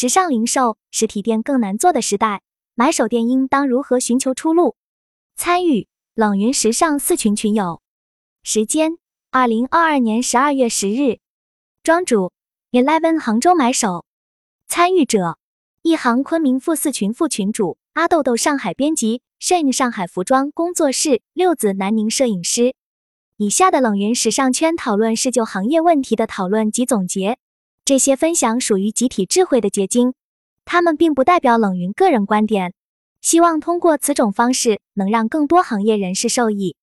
时尚零售实体店更难做的时代，买手店应当如何寻求出路？参与冷云时尚四群群友，时间二零二二年十二月十日，庄主 Eleven 杭州买手，参与者一行昆明副四群副群主阿豆豆上海编辑 Shane 上海服装工作室六子南宁摄影师。以下的冷云时尚圈讨论是就行业问题的讨论及总结，这些分享属于集体智慧的结晶，他们并不代表冷云个人观点。希望通过此种方式，能让更多行业人士受益。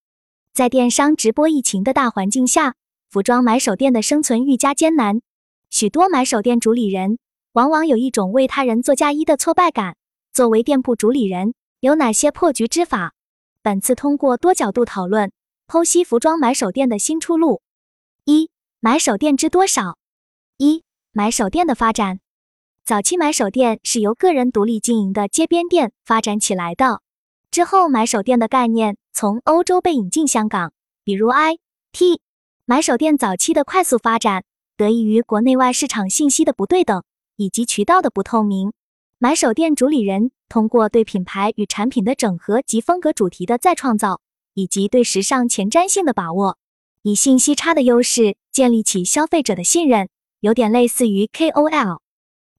在电商直播疫情的大环境下，服装买手店的生存愈加艰难。许多买手店主理人往往有一种为他人做嫁衣的挫败感。作为店铺主理人，有哪些破局之法？本次通过多角度讨论，剖析服装买手店的新出路。一、买手店知多少？一、买手店的发展。早期买手店是由个人独立经营的街边店发展起来的。之后，买手店的概念从欧洲被引进香港。比如，I T 买手店早期的快速发展，得益于国内外市场信息的不对等以及渠道的不透明。买手店主理人通过对品牌与产品的整合及风格主题的再创造，以及对时尚前瞻性的把握，以信息差的优势建立起消费者的信任，有点类似于 K O L。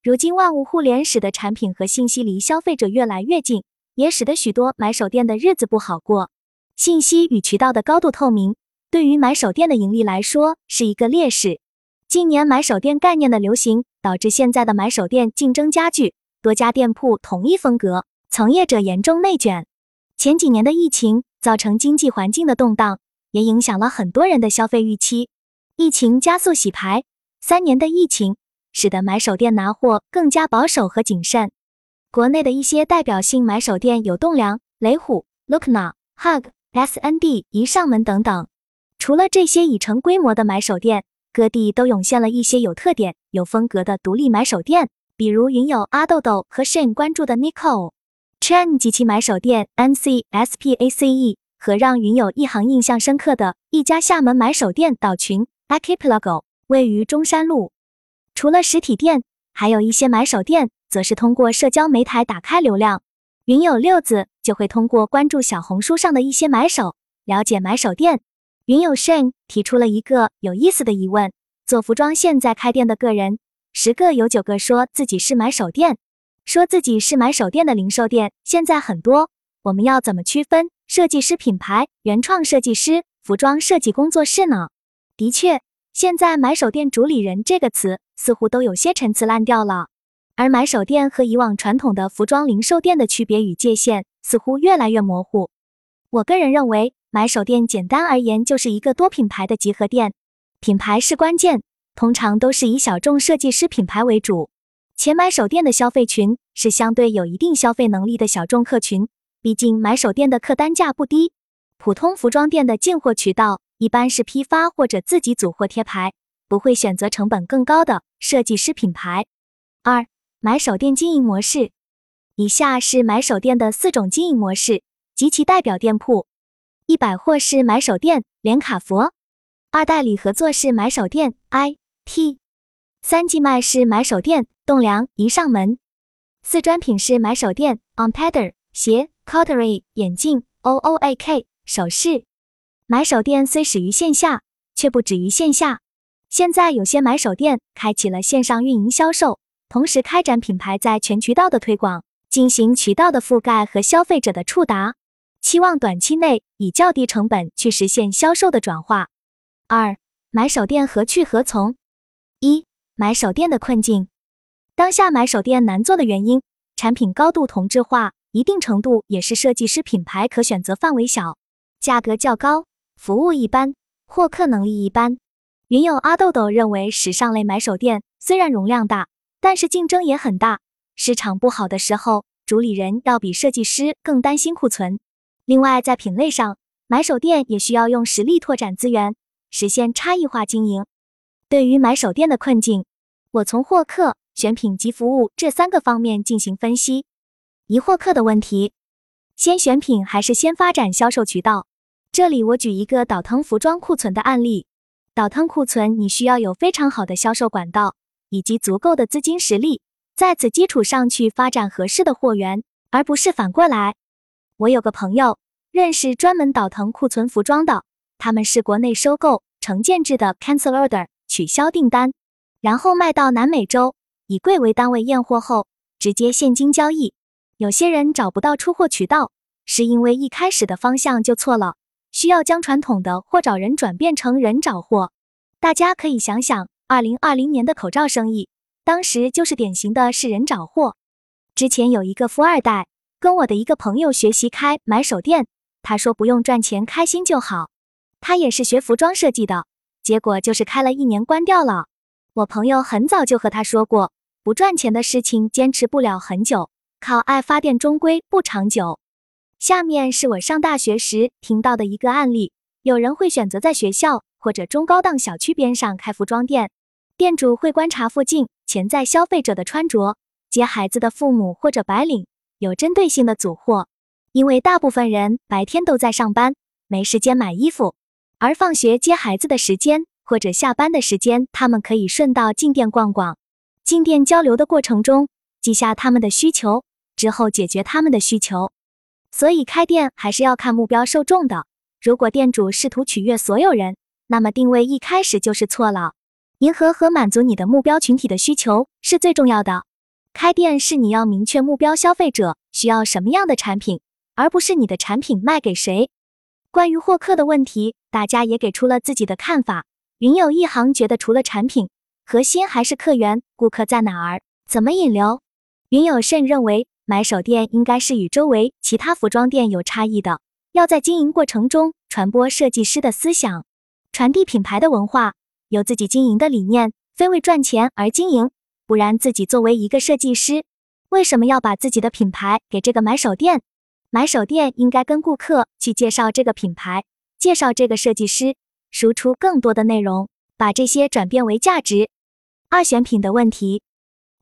如今万物互联使得产品和信息离消费者越来越近，也使得许多买手店的日子不好过。信息与渠道的高度透明，对于买手店的盈利来说是一个劣势。近年买手店概念的流行，导致现在的买手店竞争加剧，多家店铺统一风格，从业者严重内卷。前几年的疫情造成经济环境的动荡，也影响了很多人的消费预期。疫情加速洗牌，三年的疫情。使得买手店拿货更加保守和谨慎。国内的一些代表性买手店有栋梁、雷虎、Lookna、Hug、S.N.D、一上门等等。除了这些已成规模的买手店，各地都涌现了一些有特点、有风格的独立买手店，比如云友阿豆豆和 Shane 关注的 Nicole、Chen 及其买手店 N.C.S.P.A.C.E 和让云友一行印象深刻的一家厦门买手店岛群 Archipelago，位于中山路。除了实体店，还有一些买手店，则是通过社交媒体打开流量。云友六子就会通过关注小红书上的一些买手，了解买手店。云友 Shane 提出了一个有意思的疑问：做服装现在开店的个人，十个有九个说自己是买手店，说自己是买手店的零售店现在很多。我们要怎么区分设计师品牌、原创设计师、服装设计工作室呢？的确，现在买手店主理人这个词。似乎都有些陈词滥调了，而买手店和以往传统的服装零售店的区别与界限似乎越来越模糊。我个人认为，买手店简单而言就是一个多品牌的集合店，品牌是关键，通常都是以小众设计师品牌为主。且买手店的消费群是相对有一定消费能力的小众客群，毕竟买手店的客单价不低。普通服装店的进货渠道一般是批发或者自己组货贴牌。不会选择成本更高的设计师品牌。二、买手店经营模式。以下是买手店的四种经营模式及其代表店铺：一、百货式买手店连卡佛；二、代理合作式买手店 I.T；三、寄卖式买手店栋梁一上门；四、专品式买手店 On Pader 鞋、Cutlery 眼镜、O.O.A.K 首饰。买手店虽始于线下，却不止于线下。现在有些买手店开启了线上运营销售，同时开展品牌在全渠道的推广，进行渠道的覆盖和消费者的触达，期望短期内以较低成本去实现销售的转化。二、买手店何去何从？一、买手店的困境。当下买手店难做的原因，产品高度同质化，一定程度也是设计师品牌可选择范围小，价格较高，服务一般，获客能力一般。云友阿豆豆认为，时尚类买手店虽然容量大，但是竞争也很大。市场不好的时候，主理人要比设计师更担心库存。另外，在品类上，买手店也需要用实力拓展资源，实现差异化经营。对于买手店的困境，我从获客、选品及服务这三个方面进行分析。一、获客的问题，先选品还是先发展销售渠道？这里我举一个倒腾服装库存的案例。倒腾库存，你需要有非常好的销售管道以及足够的资金实力，在此基础上去发展合适的货源，而不是反过来。我有个朋友认识专门倒腾库存服装的，他们是国内收购成建制的 cancel order 取消订单，然后卖到南美洲，以柜为单位验货后直接现金交易。有些人找不到出货渠道，是因为一开始的方向就错了，需要将传统的货找人转变成人找货。大家可以想想，二零二零年的口罩生意，当时就是典型的是人找货。之前有一个富二代跟我的一个朋友学习开买手店，他说不用赚钱，开心就好。他也是学服装设计的，结果就是开了一年关掉了。我朋友很早就和他说过，不赚钱的事情坚持不了很久。靠爱发电终归不长久。下面是我上大学时听到的一个案例：有人会选择在学校或者中高档小区边上开服装店，店主会观察附近潜在消费者的穿着，接孩子的父母或者白领，有针对性的组货。因为大部分人白天都在上班，没时间买衣服，而放学接孩子的时间或者下班的时间，他们可以顺道进店逛逛。进店交流的过程中，记下他们的需求。之后解决他们的需求，所以开店还是要看目标受众的。如果店主试图取悦所有人，那么定位一开始就是错了。迎合和满足你的目标群体的需求是最重要的。开店是你要明确目标消费者需要什么样的产品，而不是你的产品卖给谁。关于获客的问题，大家也给出了自己的看法。云有一行觉得，除了产品，核心还是客源，顾客在哪儿，怎么引流。云有甚认为。买手店应该是与周围其他服装店有差异的，要在经营过程中传播设计师的思想，传递品牌的文化，有自己经营的理念，非为赚钱而经营。不然，自己作为一个设计师，为什么要把自己的品牌给这个买手店？买手店应该跟顾客去介绍这个品牌，介绍这个设计师，输出更多的内容，把这些转变为价值。二选品的问题。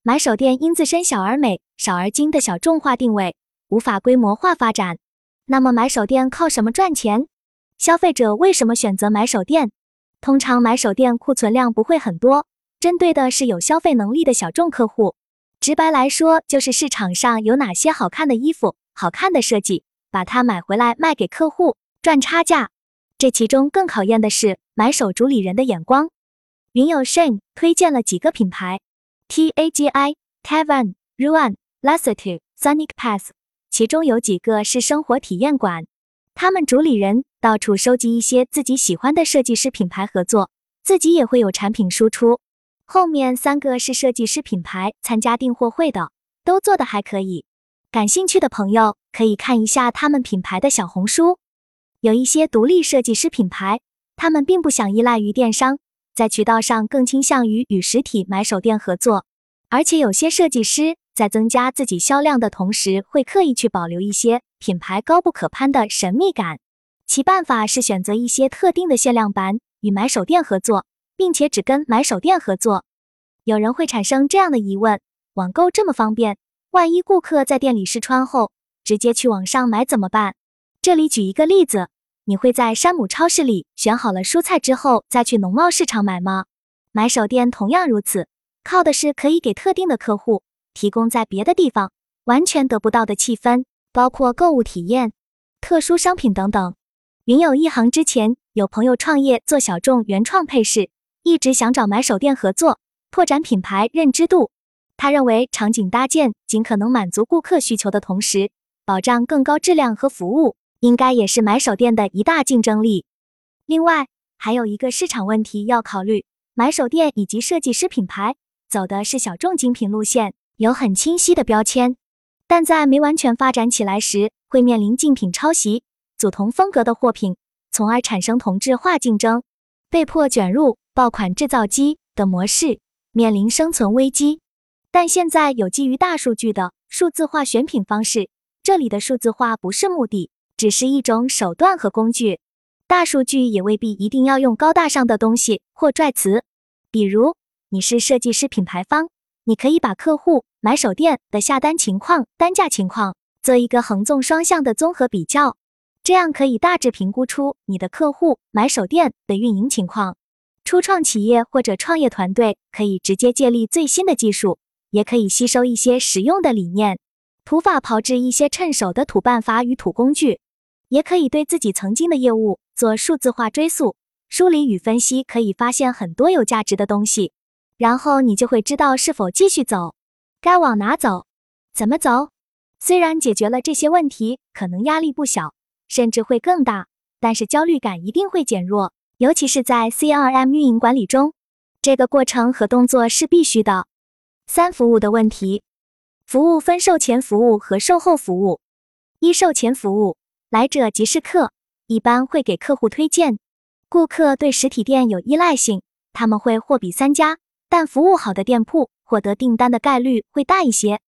买手店因自身小而美、少而精的小众化定位，无法规模化发展。那么买手店靠什么赚钱？消费者为什么选择买手店？通常买手店库存量不会很多，针对的是有消费能力的小众客户。直白来说，就是市场上有哪些好看的衣服、好看的设计，把它买回来卖给客户，赚差价。这其中更考验的是买手主理人的眼光。云友 Shane 推荐了几个品牌。T A G I Tavern Ruan Lassitude Sonic Pass，其中有几个是生活体验馆，他们主理人到处收集一些自己喜欢的设计师品牌合作，自己也会有产品输出。后面三个是设计师品牌参加订货会的，都做的还可以。感兴趣的朋友可以看一下他们品牌的小红书。有一些独立设计师品牌，他们并不想依赖于电商。在渠道上更倾向于与实体买手店合作，而且有些设计师在增加自己销量的同时，会刻意去保留一些品牌高不可攀的神秘感。其办法是选择一些特定的限量版与买手店合作，并且只跟买手店合作。有人会产生这样的疑问：网购这么方便，万一顾客在店里试穿后直接去网上买怎么办？这里举一个例子。你会在山姆超市里选好了蔬菜之后再去农贸市场买吗？买手店同样如此，靠的是可以给特定的客户提供在别的地方完全得不到的气氛，包括购物体验、特殊商品等等。云有一行之前有朋友创业做小众原创配饰，一直想找买手店合作，拓展品牌认知度。他认为场景搭建尽可能满足顾客需求的同时，保障更高质量和服务。应该也是买手店的一大竞争力。另外，还有一个市场问题要考虑：买手店以及设计师品牌走的是小众精品路线，有很清晰的标签，但在没完全发展起来时，会面临竞品抄袭、组同风格的货品，从而产生同质化竞争，被迫卷入爆款制造机的模式，面临生存危机。但现在有基于大数据的数字化选品方式，这里的数字化不是目的。只是一种手段和工具，大数据也未必一定要用高大上的东西或拽词。比如，你是设计师品牌方，你可以把客户买手店的下单情况、单价情况做一个横纵双向的综合比较，这样可以大致评估出你的客户买手店的运营情况。初创企业或者创业团队可以直接借力最新的技术，也可以吸收一些实用的理念。土法炮制一些趁手的土办法与土工具，也可以对自己曾经的业务做数字化追溯、梳理与分析，可以发现很多有价值的东西。然后你就会知道是否继续走，该往哪走，怎么走。虽然解决了这些问题，可能压力不小，甚至会更大，但是焦虑感一定会减弱，尤其是在 CRM 运营管理中，这个过程和动作是必须的。三、服务的问题，服务分售前服务和售后服务。一、售前服务，来者即是客，一般会给客户推荐。顾客对实体店有依赖性，他们会货比三家，但服务好的店铺获得订单的概率会大一些。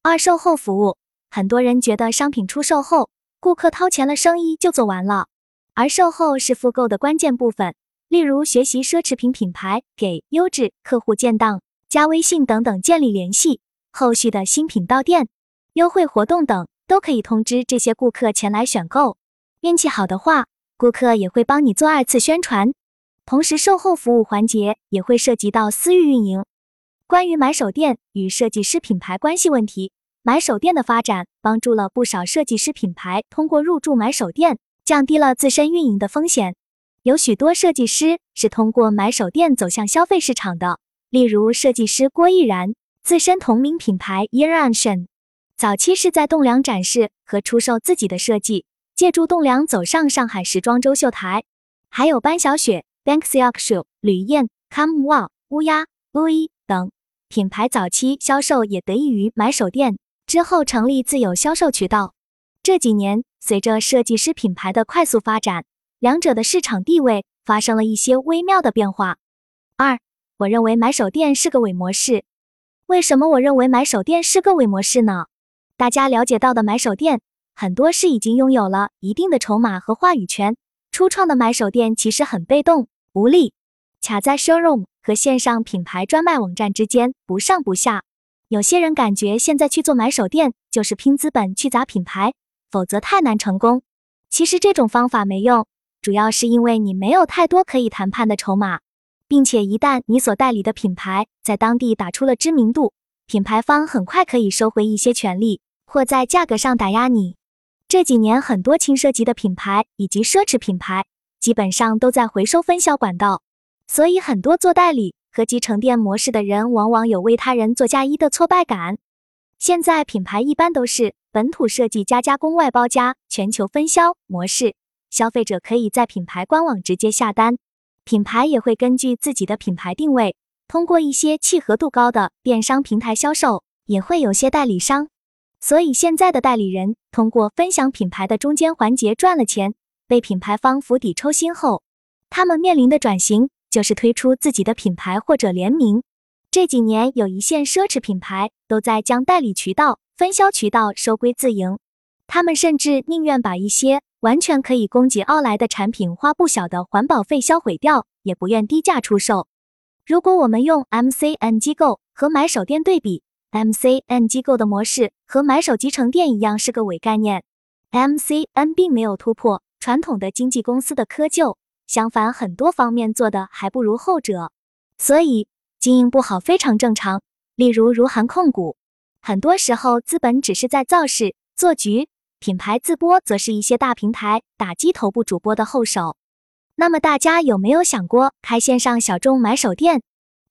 二、售后服务。很多人觉得商品出售后，顾客掏钱了，生意就做完了，而售后是复购的关键部分。例如，学习奢侈品品牌，给优质客户建档、加微信等等建立联系，后续的新品到店、优惠活动等都可以通知这些顾客前来选购。运气好的话，顾客也会帮你做二次宣传。同时，售后服务环节也会涉及到私域运营。关于买手店与设计师品牌关系问题。买手店的发展帮助了不少设计师品牌通过入驻买手店，降低了自身运营的风险。有许多设计师是通过买手店走向消费市场的，例如设计师郭毅然，自身同名品牌 e a r a n s i o n 早期是在栋梁展示和出售自己的设计，借助栋梁走上上海时装周秀台。还有班小雪 Banksy a k s h u 吕燕 Come Wow 乌鸦 Louis 等品牌早期销售也得益于买手店。之后成立自有销售渠道。这几年，随着设计师品牌的快速发展，两者的市场地位发生了一些微妙的变化。二，我认为买手店是个伪模式。为什么我认为买手店是个伪模式呢？大家了解到的买手店，很多是已经拥有了一定的筹码和话语权。初创的买手店其实很被动、无力，卡在 showroom 和线上品牌专卖网站之间，不上不下。有些人感觉现在去做买手店就是拼资本去砸品牌，否则太难成功。其实这种方法没用，主要是因为你没有太多可以谈判的筹码，并且一旦你所代理的品牌在当地打出了知名度，品牌方很快可以收回一些权利，或在价格上打压你。这几年很多轻奢级的品牌以及奢侈品牌基本上都在回收分销管道，所以很多做代理。和集成店模式的人往往有为他人做嫁衣的挫败感。现在品牌一般都是本土设计加加工外包加全球分销模式，消费者可以在品牌官网直接下单，品牌也会根据自己的品牌定位，通过一些契合度高的电商平台销售，也会有些代理商。所以现在的代理人通过分享品牌的中间环节赚了钱，被品牌方釜底抽薪后，他们面临的转型。就是推出自己的品牌或者联名。这几年有一线奢侈品牌都在将代理渠道、分销渠道收归自营，他们甚至宁愿把一些完全可以供给奥莱的产品花不小的环保费销毁掉，也不愿低价出售。如果我们用 MCN 机构和买手店对比，MCN 机构的模式和买手集成店一样是个伪概念，MCN 并没有突破传统的经纪公司的窠臼。相反，很多方面做的还不如后者，所以经营不好非常正常。例如如涵控股，很多时候资本只是在造势做局，品牌自播则是一些大平台打击头部主播的后手。那么大家有没有想过开线上小众买手店？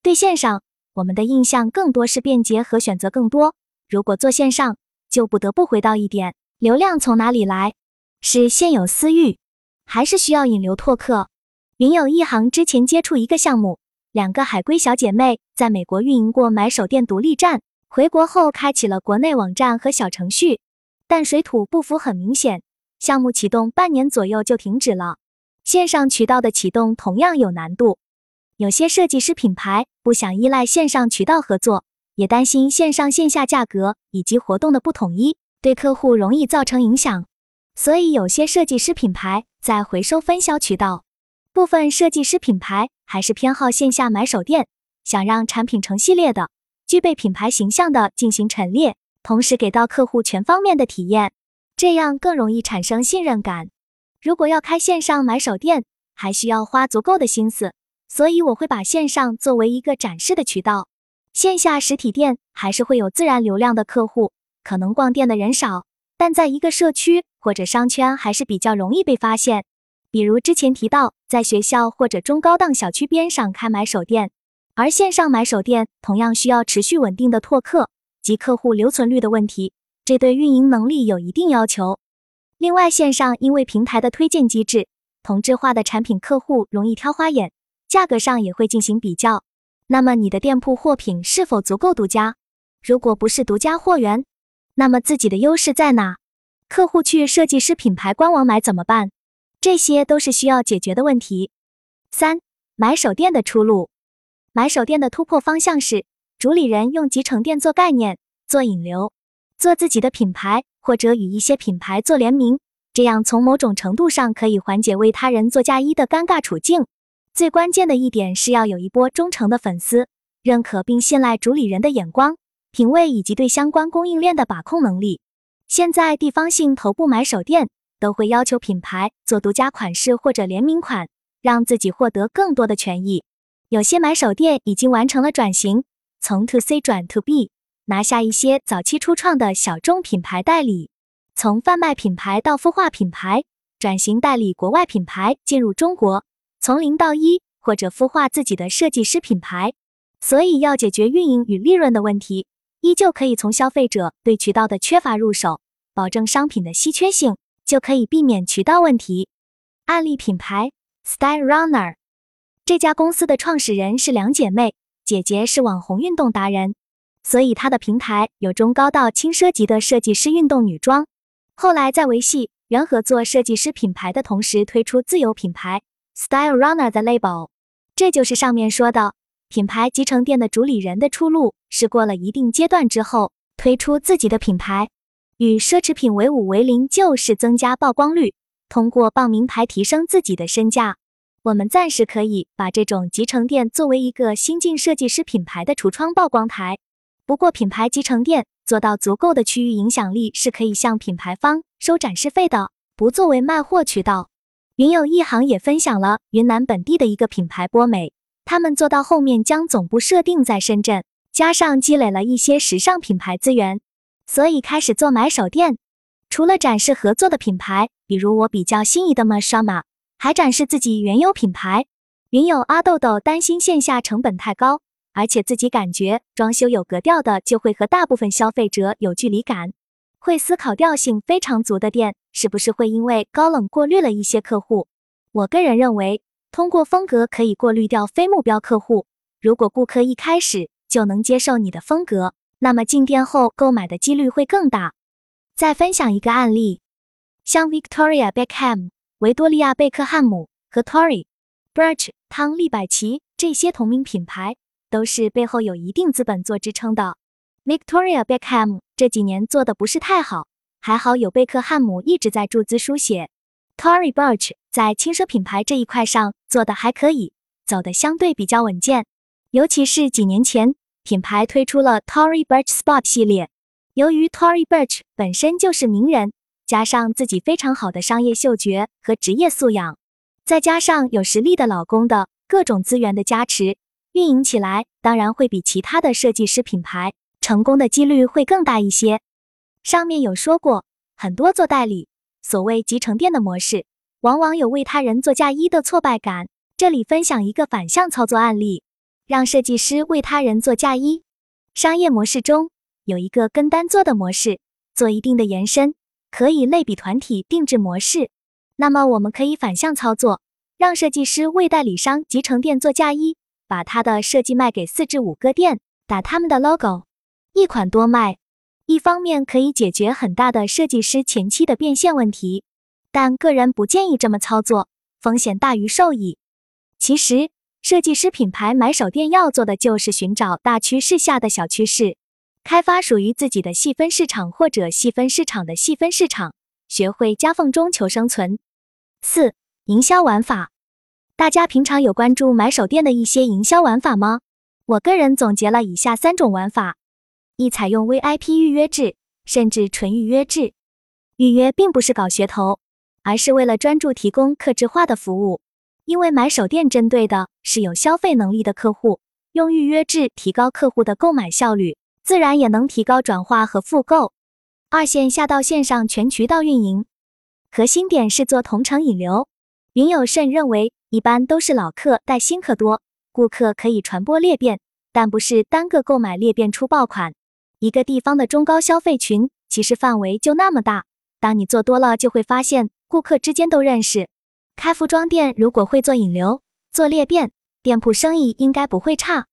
对线上，我们的印象更多是便捷和选择更多。如果做线上，就不得不回到一点：流量从哪里来？是现有私域？还是需要引流拓客。云有一行之前接触一个项目，两个海归小姐妹在美国运营过买手店独立站，回国后开启了国内网站和小程序，但水土不服很明显，项目启动半年左右就停止了。线上渠道的启动同样有难度，有些设计师品牌不想依赖线上渠道合作，也担心线上线下价格以及活动的不统一对客户容易造成影响。所以，有些设计师品牌在回收分销渠道，部分设计师品牌还是偏好线下买手店，想让产品成系列的、具备品牌形象的进行陈列，同时给到客户全方面的体验，这样更容易产生信任感。如果要开线上买手店，还需要花足够的心思，所以我会把线上作为一个展示的渠道，线下实体店还是会有自然流量的客户，可能逛店的人少，但在一个社区或者商圈还是比较容易被发现。比如之前提到，在学校或者中高档小区边上开买手店，而线上买手店同样需要持续稳定的拓客及客户留存率的问题，这对运营能力有一定要求。另外，线上因为平台的推荐机制，同质化的产品客户容易挑花眼，价格上也会进行比较。那么你的店铺货品是否足够独家？如果不是独家货源，那么自己的优势在哪？客户去设计师品牌官网买怎么办？这些都是需要解决的问题。三、买手店的出路。买手店的突破方向是，主理人用集成店做概念、做引流、做自己的品牌，或者与一些品牌做联名，这样从某种程度上可以缓解为他人做嫁衣的尴尬处境。最关键的一点是要有一波忠诚的粉丝，认可并信赖主理人的眼光、品味以及对相关供应链的把控能力。现在地方性头部买手店。都会要求品牌做独家款式或者联名款，让自己获得更多的权益。有些买手店已经完成了转型，从 To C 转 To B，拿下一些早期初创的小众品牌代理，从贩卖品牌到孵化品牌，转型代理国外品牌进入中国，从零到一或者孵化自己的设计师品牌。所以要解决运营与利润的问题，依旧可以从消费者对渠道的缺乏入手，保证商品的稀缺性。就可以避免渠道问题。案例品牌 Style Runner 这家公司的创始人是两姐妹，姐姐是网红运动达人，所以她的平台有中高到轻奢级的设计师运动女装。后来在维系原合作设计师品牌的同时，推出自有品牌 Style Runner 的 label。这就是上面说的品牌集成店的主理人的出路，是过了一定阶段之后推出自己的品牌。与奢侈品为伍为零，就是增加曝光率，通过报名牌提升自己的身价。我们暂时可以把这种集成店作为一个新晋设计师品牌的橱窗曝光台。不过，品牌集成店做到足够的区域影响力，是可以向品牌方收展示费的，不作为卖货渠道。云有一行也分享了云南本地的一个品牌波美，他们做到后面将总部设定在深圳，加上积累了一些时尚品牌资源。所以开始做买手店，除了展示合作的品牌，比如我比较心仪的 Mashama，还展示自己原有品牌。云友阿豆豆担心线下成本太高，而且自己感觉装修有格调的就会和大部分消费者有距离感。会思考调性非常足的店，是不是会因为高冷过滤了一些客户？我个人认为，通过风格可以过滤掉非目标客户。如果顾客一开始就能接受你的风格。那么进店后购买的几率会更大。再分享一个案例，像 Victoria Beckham、维多利亚贝克汉姆和 Tory Burch、汤利百奇这些同名品牌，都是背后有一定资本做支撑的。Victoria Beckham 这几年做的不是太好，还好有贝克汉姆一直在注资书写。Tory Burch 在轻奢品牌这一块上做的还可以，走的相对比较稳健，尤其是几年前。品牌推出了 Tory Burch Spot 系列。由于 Tory Burch 本身就是名人，加上自己非常好的商业嗅觉和职业素养，再加上有实力的老公的各种资源的加持，运营起来当然会比其他的设计师品牌成功的几率会更大一些。上面有说过，很多做代理，所谓集成店的模式，往往有为他人做嫁衣的挫败感。这里分享一个反向操作案例。让设计师为他人做嫁衣，商业模式中有一个跟单做的模式，做一定的延伸，可以类比团体定制模式。那么我们可以反向操作，让设计师为代理商集成店做嫁衣，把他的设计卖给四至五个店，打他们的 logo，一款多卖。一方面可以解决很大的设计师前期的变现问题，但个人不建议这么操作，风险大于受益。其实。设计师品牌买手店要做的就是寻找大趋势下的小趋势，开发属于自己的细分市场或者细分市场的细分市场，学会夹缝中求生存。四、营销玩法，大家平常有关注买手店的一些营销玩法吗？我个人总结了以下三种玩法：一、采用 VIP 预约制，甚至纯预约制。预约并不是搞噱头，而是为了专注提供客制化的服务。因为买手店针对的是有消费能力的客户，用预约制提高客户的购买效率，自然也能提高转化和复购。二线下到线上全渠道运营，核心点是做同城引流。云友甚认为，一般都是老客带新客多，顾客可以传播裂变，但不是单个购买裂变出爆款。一个地方的中高消费群其实范围就那么大，当你做多了，就会发现顾客之间都认识。开服装店如果会做引流、做裂变，店铺生意应该不会差。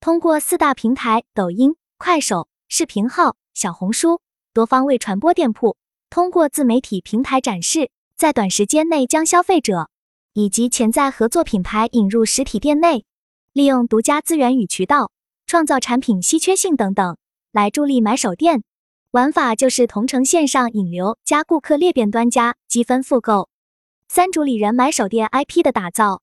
通过四大平台抖音、快手、视频号、小红书，多方位传播店铺，通过自媒体平台展示，在短时间内将消费者以及潜在合作品牌引入实体店内，利用独家资源与渠道，创造产品稀缺性等等。来助力买手店，玩法就是同城线上引流加顾客裂变端加积分复购。三主理人买手店 IP 的打造，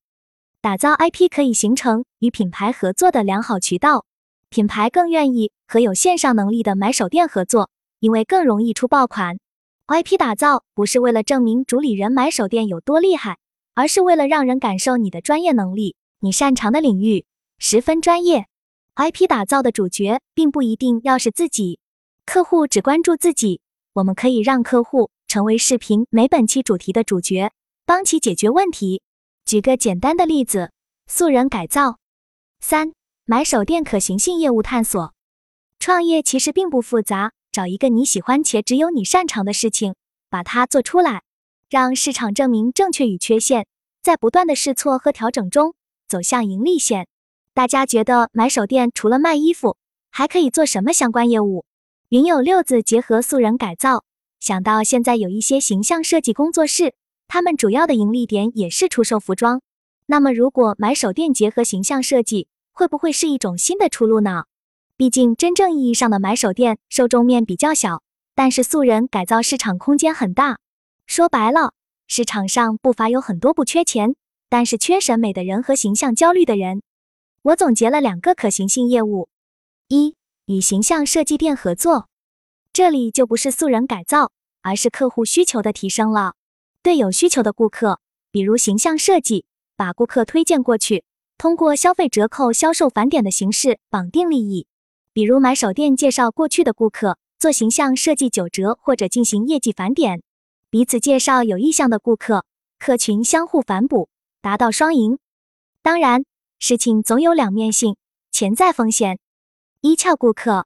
打造 IP 可以形成与品牌合作的良好渠道，品牌更愿意和有线上能力的买手店合作，因为更容易出爆款。IP 打造不是为了证明主理人买手店有多厉害，而是为了让人感受你的专业能力，你擅长的领域十分专业。IP 打造的主角并不一定要是自己，客户只关注自己，我们可以让客户成为视频每本期主题的主角，帮其解决问题。举个简单的例子，素人改造。三买手店可行性业务探索。创业其实并不复杂，找一个你喜欢且只有你擅长的事情，把它做出来，让市场证明正确与缺陷，在不断的试错和调整中走向盈利线。大家觉得买手店除了卖衣服，还可以做什么相关业务？云友六字结合素人改造，想到现在有一些形象设计工作室，他们主要的盈利点也是出售服装。那么如果买手店结合形象设计，会不会是一种新的出路呢？毕竟真正意义上的买手店受众面比较小，但是素人改造市场空间很大。说白了，市场上不乏有很多不缺钱，但是缺审美的人和形象焦虑的人。我总结了两个可行性业务：一与形象设计店合作，这里就不是素人改造，而是客户需求的提升了。对有需求的顾客，比如形象设计，把顾客推荐过去，通过消费折扣、销售返点的形式绑定利益。比如买手店介绍过去的顾客做形象设计九折，或者进行业绩返点，彼此介绍有意向的顾客，客群相互反哺，达到双赢。当然。事情总有两面性，潜在风险。一撬顾客，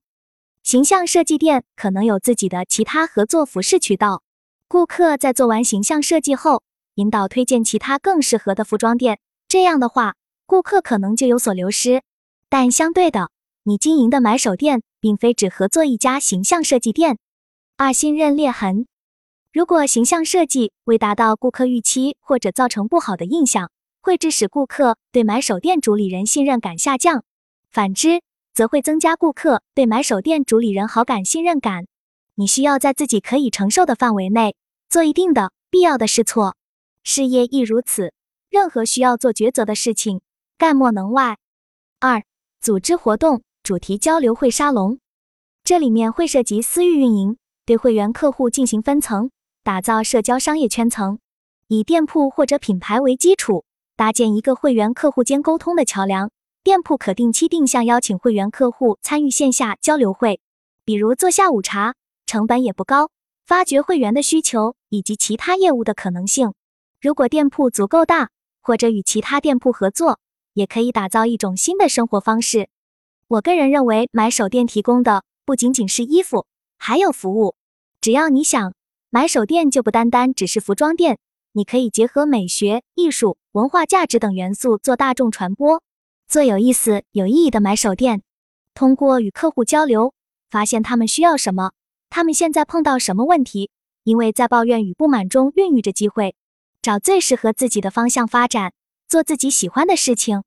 形象设计店可能有自己的其他合作服饰渠道，顾客在做完形象设计后，引导推荐其他更适合的服装店。这样的话，顾客可能就有所流失。但相对的，你经营的买手店并非只合作一家形象设计店。二信任裂痕，如果形象设计未达到顾客预期，或者造成不好的印象。会致使顾客对买手店主理人信任感下降，反之则会增加顾客对买手店主理人好感信任感。你需要在自己可以承受的范围内做一定的必要的试错，事业亦如此。任何需要做抉择的事情，概莫能外。二、组织活动主题交流会沙龙，这里面会涉及私域运营，对会员客户进行分层，打造社交商业圈层，以店铺或者品牌为基础。搭建一个会员客户间沟通的桥梁，店铺可定期定向邀请会员客户参与线下交流会，比如做下午茶，成本也不高。发掘会员的需求以及其他业务的可能性。如果店铺足够大，或者与其他店铺合作，也可以打造一种新的生活方式。我个人认为，买手店提供的不仅仅是衣服，还有服务。只要你想，买手店就不单单只是服装店。你可以结合美学、艺术、文化价值等元素做大众传播，做有意思、有意义的买手店。通过与客户交流，发现他们需要什么，他们现在碰到什么问题，因为在抱怨与不满中孕育着机会，找最适合自己的方向发展，做自己喜欢的事情。